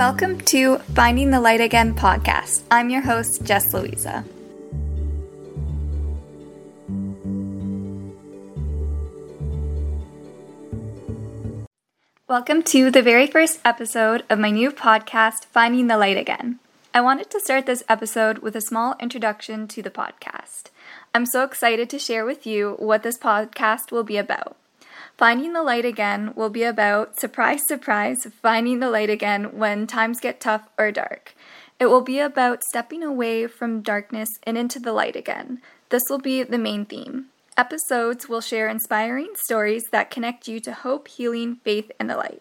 Welcome to Finding the Light Again podcast. I'm your host, Jess Louisa. Welcome to the very first episode of my new podcast, Finding the Light Again. I wanted to start this episode with a small introduction to the podcast. I'm so excited to share with you what this podcast will be about. Finding the light again will be about, surprise, surprise, finding the light again when times get tough or dark. It will be about stepping away from darkness and into the light again. This will be the main theme. Episodes will share inspiring stories that connect you to hope, healing, faith, and the light.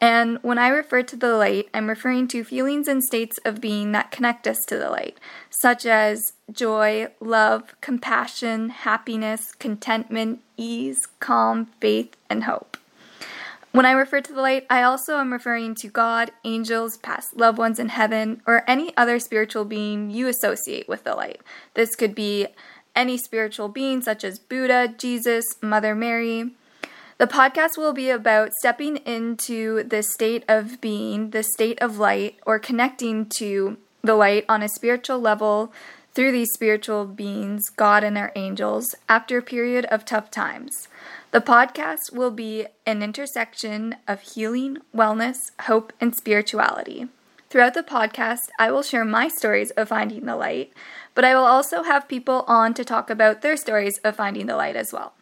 And when I refer to the light, I'm referring to feelings and states of being that connect us to the light, such as joy, love, compassion, happiness, contentment, ease, calm, faith, and hope. When I refer to the light, I also am referring to God, angels, past loved ones in heaven, or any other spiritual being you associate with the light. This could be any spiritual being such as Buddha, Jesus, Mother Mary. The podcast will be about stepping into the state of being, the state of light, or connecting to the light on a spiritual level through these spiritual beings, God and our angels, after a period of tough times. The podcast will be an intersection of healing, wellness, hope, and spirituality. Throughout the podcast, I will share my stories of finding the light, but I will also have people on to talk about their stories of finding the light as well.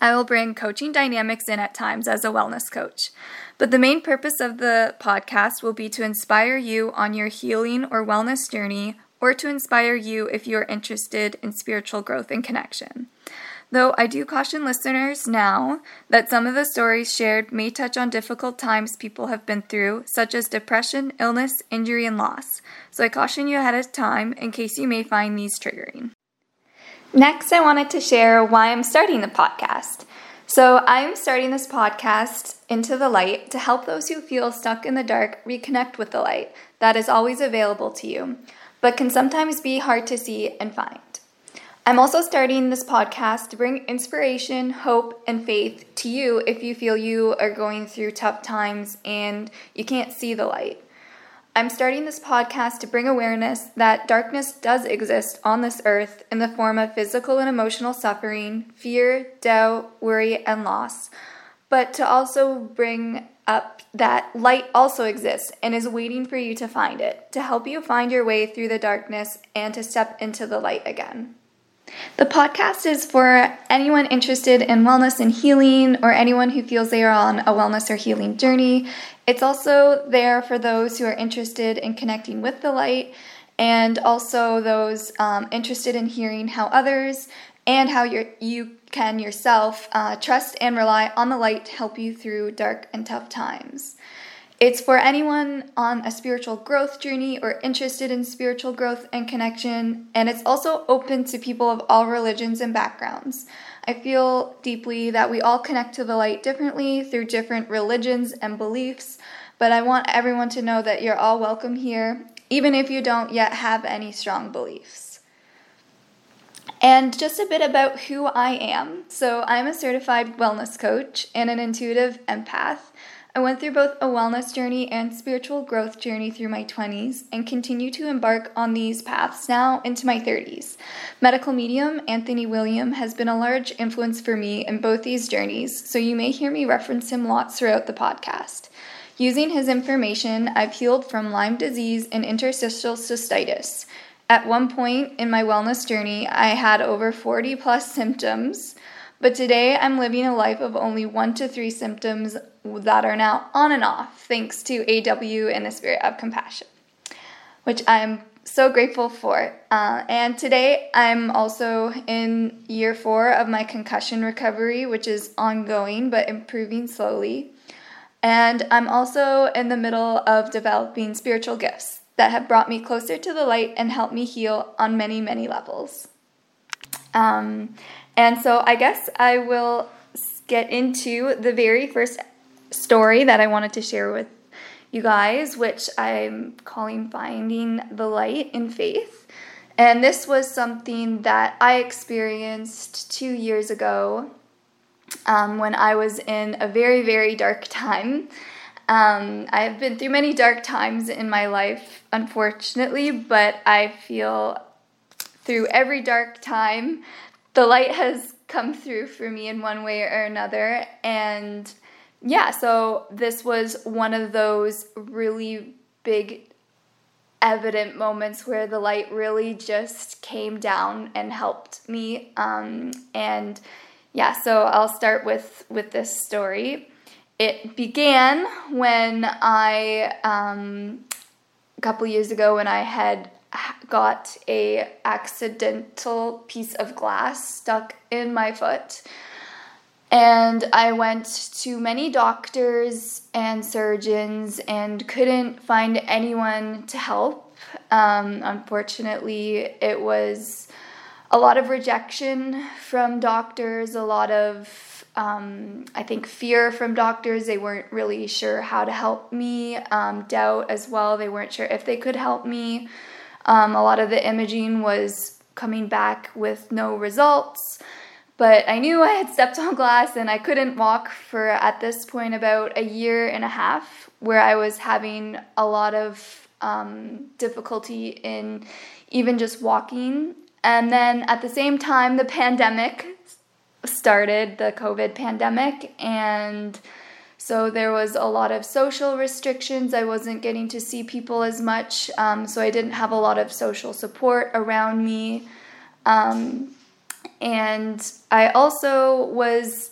I will bring coaching dynamics in at times as a wellness coach. But the main purpose of the podcast will be to inspire you on your healing or wellness journey or to inspire you if you are interested in spiritual growth and connection. Though I do caution listeners now that some of the stories shared may touch on difficult times people have been through, such as depression, illness, injury, and loss. So I caution you ahead of time in case you may find these triggering. Next, I wanted to share why I'm starting the podcast. So, I'm starting this podcast, Into the Light, to help those who feel stuck in the dark reconnect with the light that is always available to you but can sometimes be hard to see and find. I'm also starting this podcast to bring inspiration, hope, and faith to you if you feel you are going through tough times and you can't see the light. I'm starting this podcast to bring awareness that darkness does exist on this earth in the form of physical and emotional suffering, fear, doubt, worry, and loss, but to also bring up that light also exists and is waiting for you to find it, to help you find your way through the darkness and to step into the light again. The podcast is for anyone interested in wellness and healing, or anyone who feels they are on a wellness or healing journey. It's also there for those who are interested in connecting with the light, and also those um, interested in hearing how others and how you can yourself uh, trust and rely on the light to help you through dark and tough times. It's for anyone on a spiritual growth journey or interested in spiritual growth and connection, and it's also open to people of all religions and backgrounds. I feel deeply that we all connect to the light differently through different religions and beliefs, but I want everyone to know that you're all welcome here, even if you don't yet have any strong beliefs. And just a bit about who I am. So, I'm a certified wellness coach and an intuitive empath. I went through both a wellness journey and spiritual growth journey through my 20s and continue to embark on these paths now into my 30s. Medical medium Anthony William has been a large influence for me in both these journeys, so you may hear me reference him lots throughout the podcast. Using his information, I've healed from Lyme disease and interstitial cystitis. At one point in my wellness journey, I had over 40 plus symptoms, but today I'm living a life of only one to three symptoms that are now on and off thanks to AW and the spirit of compassion, which I'm so grateful for. Uh, and today I'm also in year four of my concussion recovery, which is ongoing but improving slowly. And I'm also in the middle of developing spiritual gifts that have brought me closer to the light and helped me heal on many, many levels. Um, and so I guess I will get into the very first story that I wanted to share with you guys, which I'm calling Finding the Light in Faith. And this was something that I experienced two years ago um, when I was in a very, very dark time. Um, I've been through many dark times in my life, unfortunately, but I feel through every dark time, the light has come through for me in one way or another. And yeah, so this was one of those really big, evident moments where the light really just came down and helped me. Um, and yeah, so I'll start with with this story. It began when I, um, a couple years ago, when I had got a accidental piece of glass stuck in my foot. And I went to many doctors and surgeons and couldn't find anyone to help. Um, unfortunately, it was a lot of rejection from doctors, a lot of um, I think fear from doctors. They weren't really sure how to help me. Um, doubt as well. They weren't sure if they could help me. Um, a lot of the imaging was coming back with no results. But I knew I had stepped on glass and I couldn't walk for at this point about a year and a half, where I was having a lot of um, difficulty in even just walking. And then at the same time, the pandemic started the COVID pandemic, and so there was a lot of social restrictions. I wasn't getting to see people as much, um, so I didn't have a lot of social support around me. Um, and I also was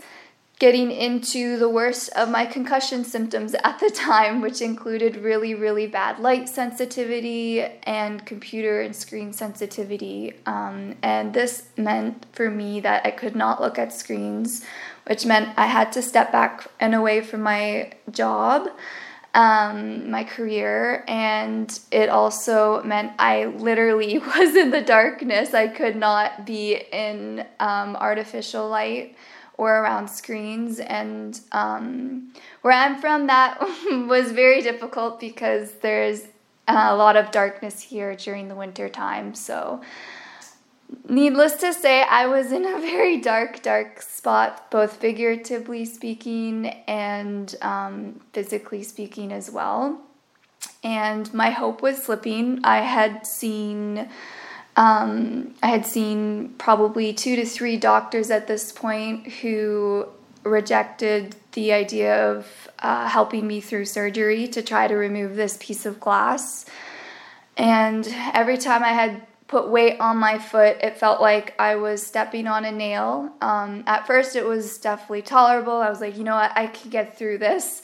getting into the worst of my concussion symptoms at the time, which included really, really bad light sensitivity and computer and screen sensitivity. Um, and this meant for me that I could not look at screens, which meant I had to step back and away from my job. Um, my career, and it also meant I literally was in the darkness. I could not be in um, artificial light or around screens. And um, where I'm from, that was very difficult because there's a lot of darkness here during the winter time. So, needless to say, I was in a very dark, dark spot, both figuratively speaking and um, physically speaking as well. And my hope was slipping. I had seen um, I had seen probably two to three doctors at this point who rejected the idea of uh, helping me through surgery to try to remove this piece of glass. And every time I had put weight on my foot, it felt like I was stepping on a nail. Um, at first, it was definitely tolerable. I was like, you know what, I can get through this.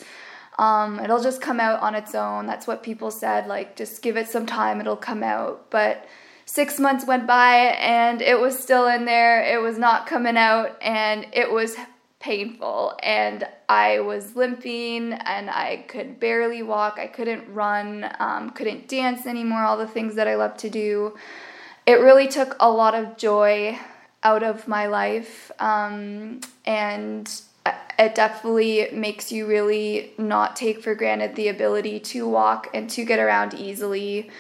Um, it'll just come out on its own. That's what people said. Like, just give it some time, it'll come out. But six months went by and it was still in there. It was not coming out and it was painful. And I was limping and I could barely walk. I couldn't run, um, couldn't dance anymore, all the things that I love to do. It really took a lot of joy out of my life. Um, and it definitely makes you really not take for granted the ability to walk and to get around easily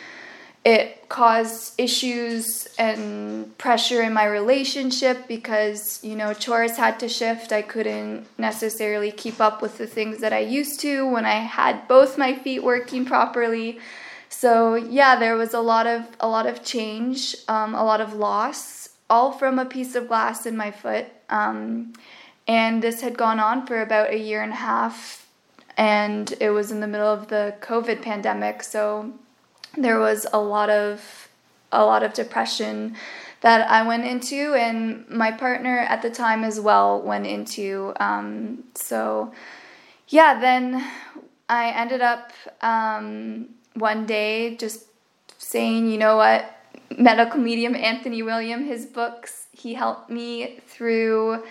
it caused issues and pressure in my relationship because you know chores had to shift i couldn't necessarily keep up with the things that i used to when i had both my feet working properly so yeah there was a lot of a lot of change um, a lot of loss all from a piece of glass in my foot um, and this had gone on for about a year and a half and it was in the middle of the covid pandemic so there was a lot of a lot of depression that I went into, and my partner at the time as well went into. Um, so, yeah, then I ended up um, one day just saying, you know what, medical medium Anthony William, his books, he helped me through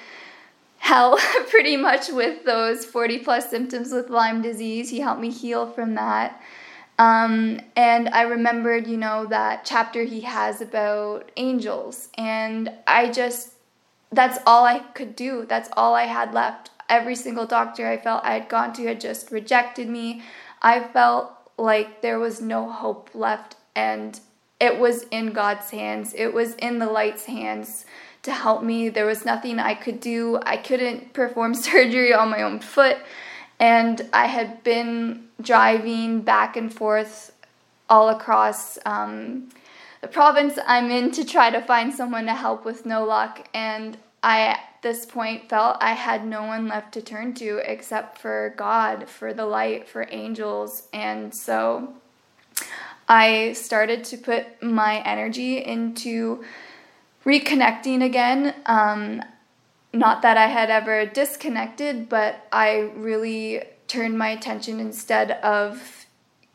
hell pretty much with those 40 plus symptoms with Lyme disease. He helped me heal from that. Um, and I remembered, you know, that chapter he has about angels. And I just, that's all I could do. That's all I had left. Every single doctor I felt I had gone to had just rejected me. I felt like there was no hope left. And it was in God's hands, it was in the light's hands to help me. There was nothing I could do. I couldn't perform surgery on my own foot. and I had been driving back and forth all across um, the province I'm in to try to find someone to help with no luck. And I, this point, felt I had no one left to turn to except for God, for the light, for angels. And so I started to put my energy into reconnecting again. Um, not that I had ever disconnected, but I really turned my attention instead of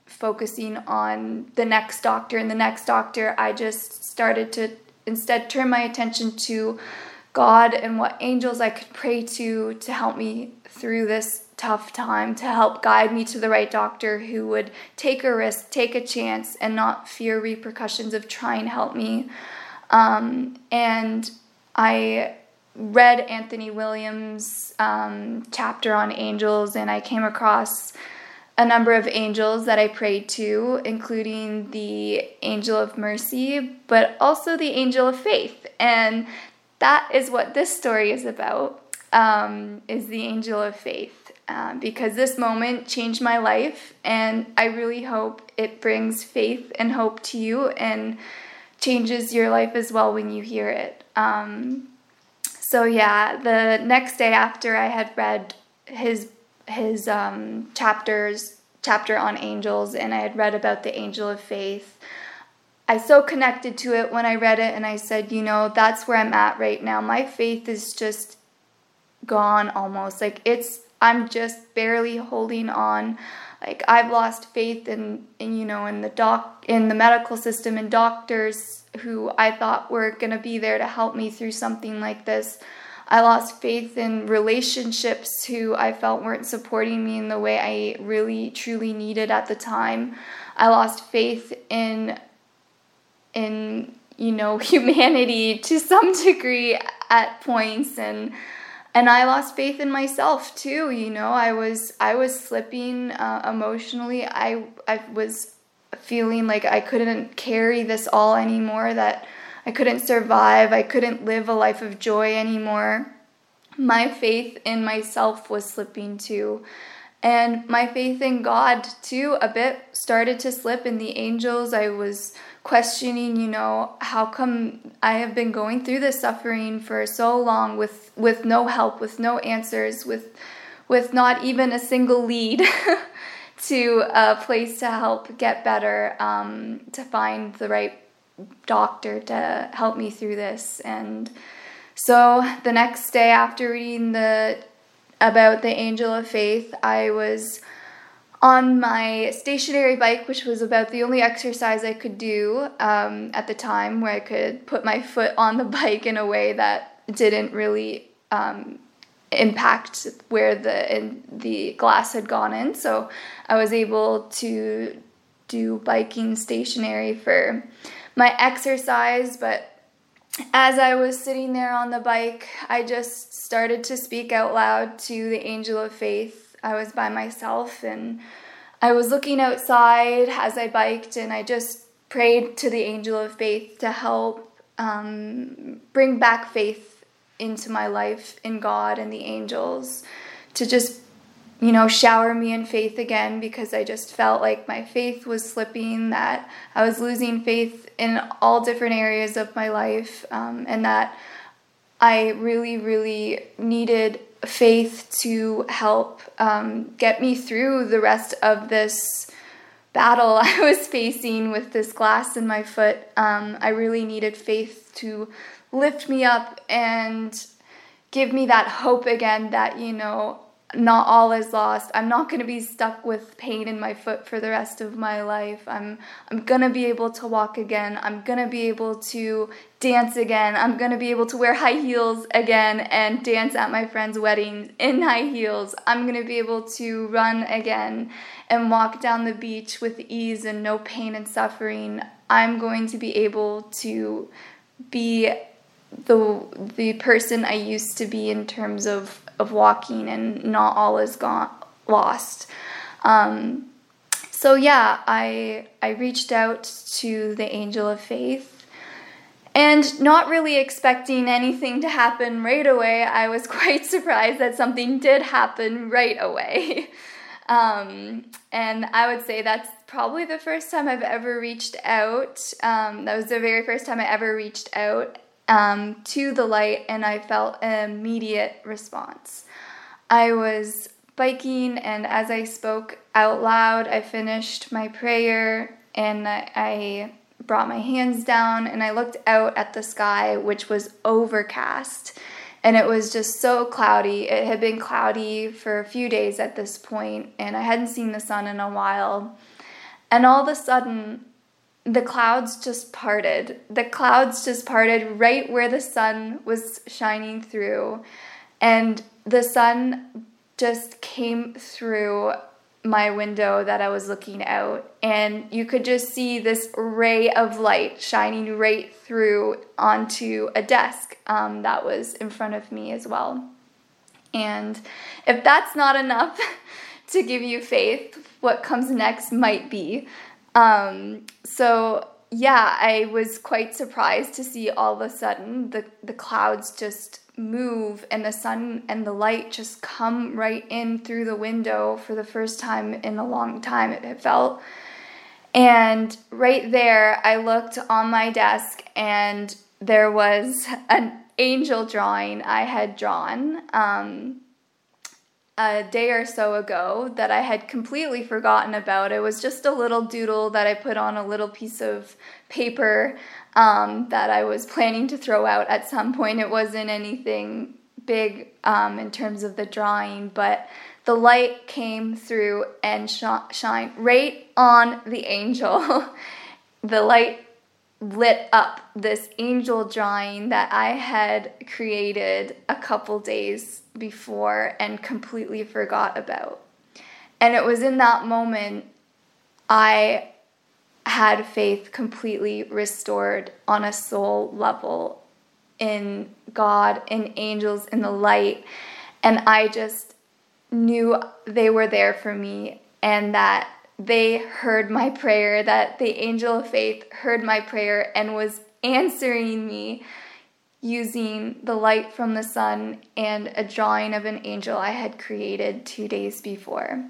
focusing on the next doctor and the next doctor. I just started to instead turn my attention to God and what angels I could pray to to help me through this tough time, to help guide me to the right doctor who would take a risk, take a chance, and not fear repercussions of trying to help me. Um, and I read Anthony Williams' um, chapter on angels, and I came across a number of angels that I prayed to, including the angel of mercy, but also the angel of faith. And that is what this story is about, um, is the angel of faith. Um, because this moment changed my life, and I really hope it brings faith and hope to you and changes your life as well when you hear it. Um, so yeah, the next day after I had read his his um, chapters chapter on angels, and I had read about the angel of faith. I so connected to it when I read it, and I said, you know, that's where I'm at right now. My faith is just gone almost. Like it's, I'm just barely holding on. Like I've lost faith in, in you know, in the doc, in the medical system, and doctors who I thought were going to be there to help me through something like this. I lost faith in relationships who I felt weren't supporting me in the way I really truly needed at the time. I lost faith in in you know humanity to some degree at points and and I lost faith in myself too you know I was I was slipping uh, emotionally I I was feeling like I couldn't carry this all anymore, that I couldn't survive, I couldn't live a life of joy anymore. My faith in myself was slipping too. And my faith in God, too, a bit started to slip in the angels. I was questioning, you know, how come I have been going through this suffering for so long with, with no help, with no answers, with, with not even a single lead. to a place to help get better, um, to find the right doctor to help me through this. And so the next day after reading the about the angel of faith, I was on my stationary bike, which was about the only exercise I could do um, at the time, where I could put my foot on the bike in a way that didn't really um, impact where the the glass had gone in. So I was able to do biking stationary for my exercise, but as I was sitting there on the bike, I just started to speak out loud to the angel of faith. I was by myself and I was looking outside as I biked and I just prayed to the angel of faith to help um, bring back faith into my life in God and the angels to just you know shower me in faith again because I just felt like my faith was slipping that I was losing faith in all different areas of my life um, and that I really really needed faith to help um, get me through the rest of this battle I was facing with this glass in my foot. Um, I really needed faith to lift me up and give me that hope again that, you know, not all is lost. I'm not going to be stuck with pain in my foot for the rest of my life. I'm I'm going to be able to walk again. I'm going to be able to dance again. I'm going to be able to wear high heels again and dance at my friends' wedding in high heels. I'm going to be able to run again and walk down the beach with ease and no pain and suffering. I'm going to be able to be the the person I used to be in terms of of walking and not all is gone lost. Um, so yeah, I I reached out to the angel of faith And not really expecting anything to happen right away, I was quite surprised that something did happen right away. Um, and I would say that's probably the first time I've ever reached out. Um, that was the very first time I ever reached out um, to the light, and I felt an immediate response. I was biking, and as I spoke out loud, I finished my prayer and I, I brought my hands down and I looked out at the sky, which was overcast and it was just so cloudy. It had been cloudy for a few days at this point, and I hadn't seen the sun in a while. And all of a sudden, the clouds just parted. The clouds just parted right where the sun was shining through, and the sun just came through my window that I was looking out, and you could just see this ray of light shining right through onto a desk um, that was in front of me as well. And if that's not enough to give you faith, what comes next might be. Um, so, yeah, I was quite surprised to see all of a sudden the, the clouds just move and the sun and the light just come right in through the window for the first time in a long time, it felt. And right there, I looked on my desk and there was an angel drawing I had drawn um, a day or so ago that I had completely forgotten about. It was just a little doodle that I put on a little piece of paper um, that I was planning to throw out at some point. It wasn't anything big um, in terms of the drawing, but the light came through and sh- shined right on the angel. the light lit up this angel drawing that I had created a couple days before and completely forgot about. And it was in that moment I had faith completely restored on a soul level in God, in angels, in the light. And I just knew they were there for me and that they heard my prayer, that the angel of faith heard my prayer and was answering me using the light from the sun and a drawing of an angel I had created two days before.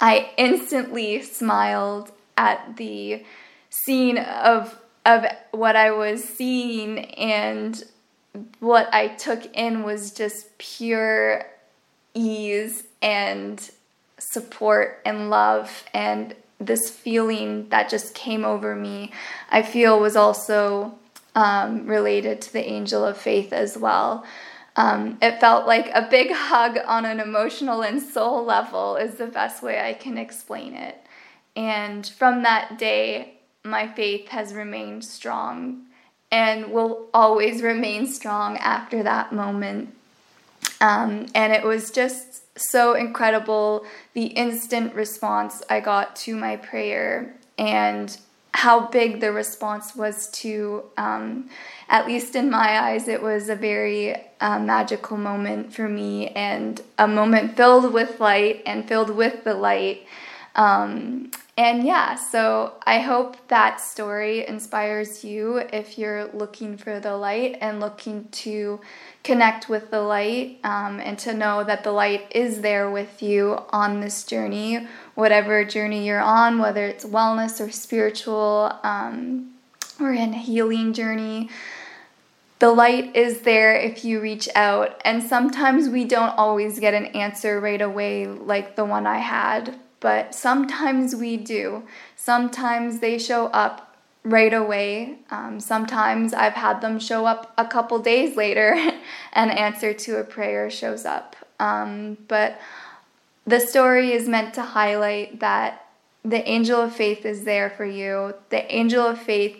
I instantly smiled at the scene of of what I was seeing and what I took in was just pure ease and support and love and this feeling that just came over me i feel was also um, related to the angel of faith as well. Um, it felt like a big hug on an emotional and soul level is the best way i can explain it. And from that day my faith has remained strong and will always remain strong after that moment um, and it was just so incredible the instant response I got to my prayer and how big the response was to, um, at least in my eyes, it was a very uh, magical moment for me and a moment filled with light and filled with the light. Um, and yeah, so I hope that story inspires you if you're looking for the light and looking to connect with the light um, and to know that the light is there with you on this journey, whatever journey you're on, whether it's wellness or spiritual um, or in a healing journey. The light is there if you reach out, and sometimes we don't always get an answer right away, like the one I had but sometimes we do. Sometimes they show up right away. Um, sometimes I've had them show up a couple days later, an answer to a prayer shows up. Um, but the story is meant to highlight that the angel of faith is there for you. The angel of faith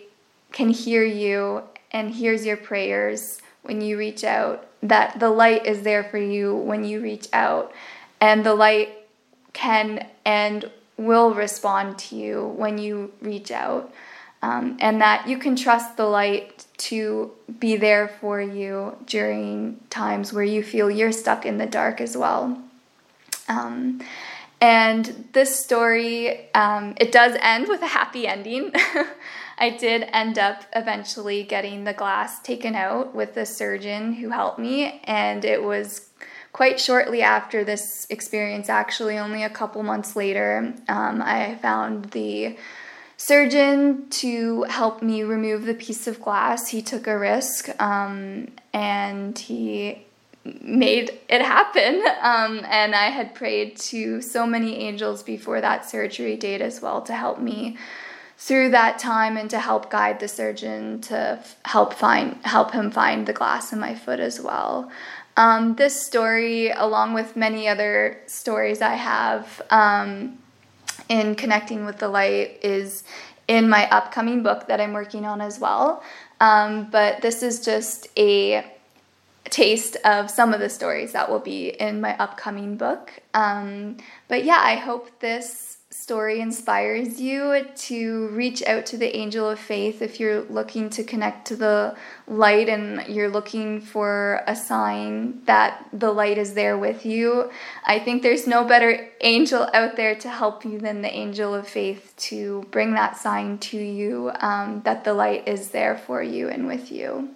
can hear you and hears your prayers when you reach out. That the light is there for you when you reach out. And the light can and will respond to you when you reach out. Um, and that you can trust the light to be there for you during times where you feel you're stuck in the dark as well. Um, And this story, um, it does end with a happy ending. I did end up eventually getting the glass taken out with the surgeon who helped me, and it was quite shortly after this experience, actually, only a couple months later, um, I found the surgeon to help me remove the piece of glass. He took a risk um, and he made it happen. Um, and I had prayed to so many angels before that surgery date as well to help me through that time and to help guide the surgeon to help find help him find the glass in my foot as well. Um, this story, along with many other stories I have um, in connecting with the light, is in my upcoming book that I'm working on as well. Um, but this is just a taste of some of the stories that will be in my upcoming book. Um, but yeah, I hope this story inspires you to reach out to the angel of faith if you're looking to connect to the light and you're looking for a sign that the light is there with you. I think there's no better angel out there to help you than the angel of faith to bring that sign to you um, that the light is there for you and with you.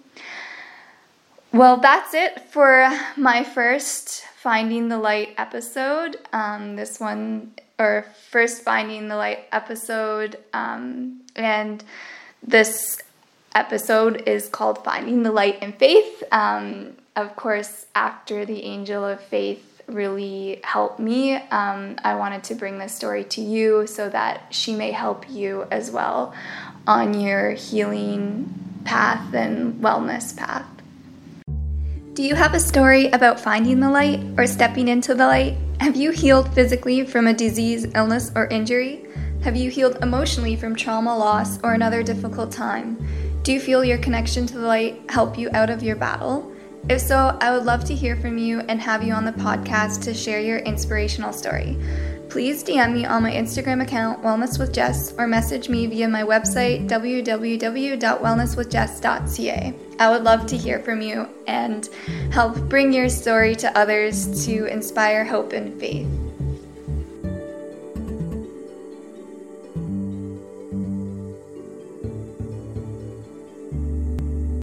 Well, that's it for my first Finding the Light episode. Um, this one or first Finding the Light episode. Um, and this episode is called Finding the Light in Faith. Um, of course, after the angel of faith really helped me, um, I wanted to bring this story to you so that she may help you as well on your healing path and wellness path. Do you have a story about finding the light or stepping into the light? Have you healed physically from a disease, illness, or injury? Have you healed emotionally from trauma, loss, or another difficult time? Do you feel your connection to the light help you out of your battle? If so, I would love to hear from you and have you on the podcast to share your inspirational story please DM me on my Instagram account, Wellness with Jess, or message me via my website, www.wellnesswithjess.ca. I would love to hear from you and help bring your story to others to inspire hope and faith.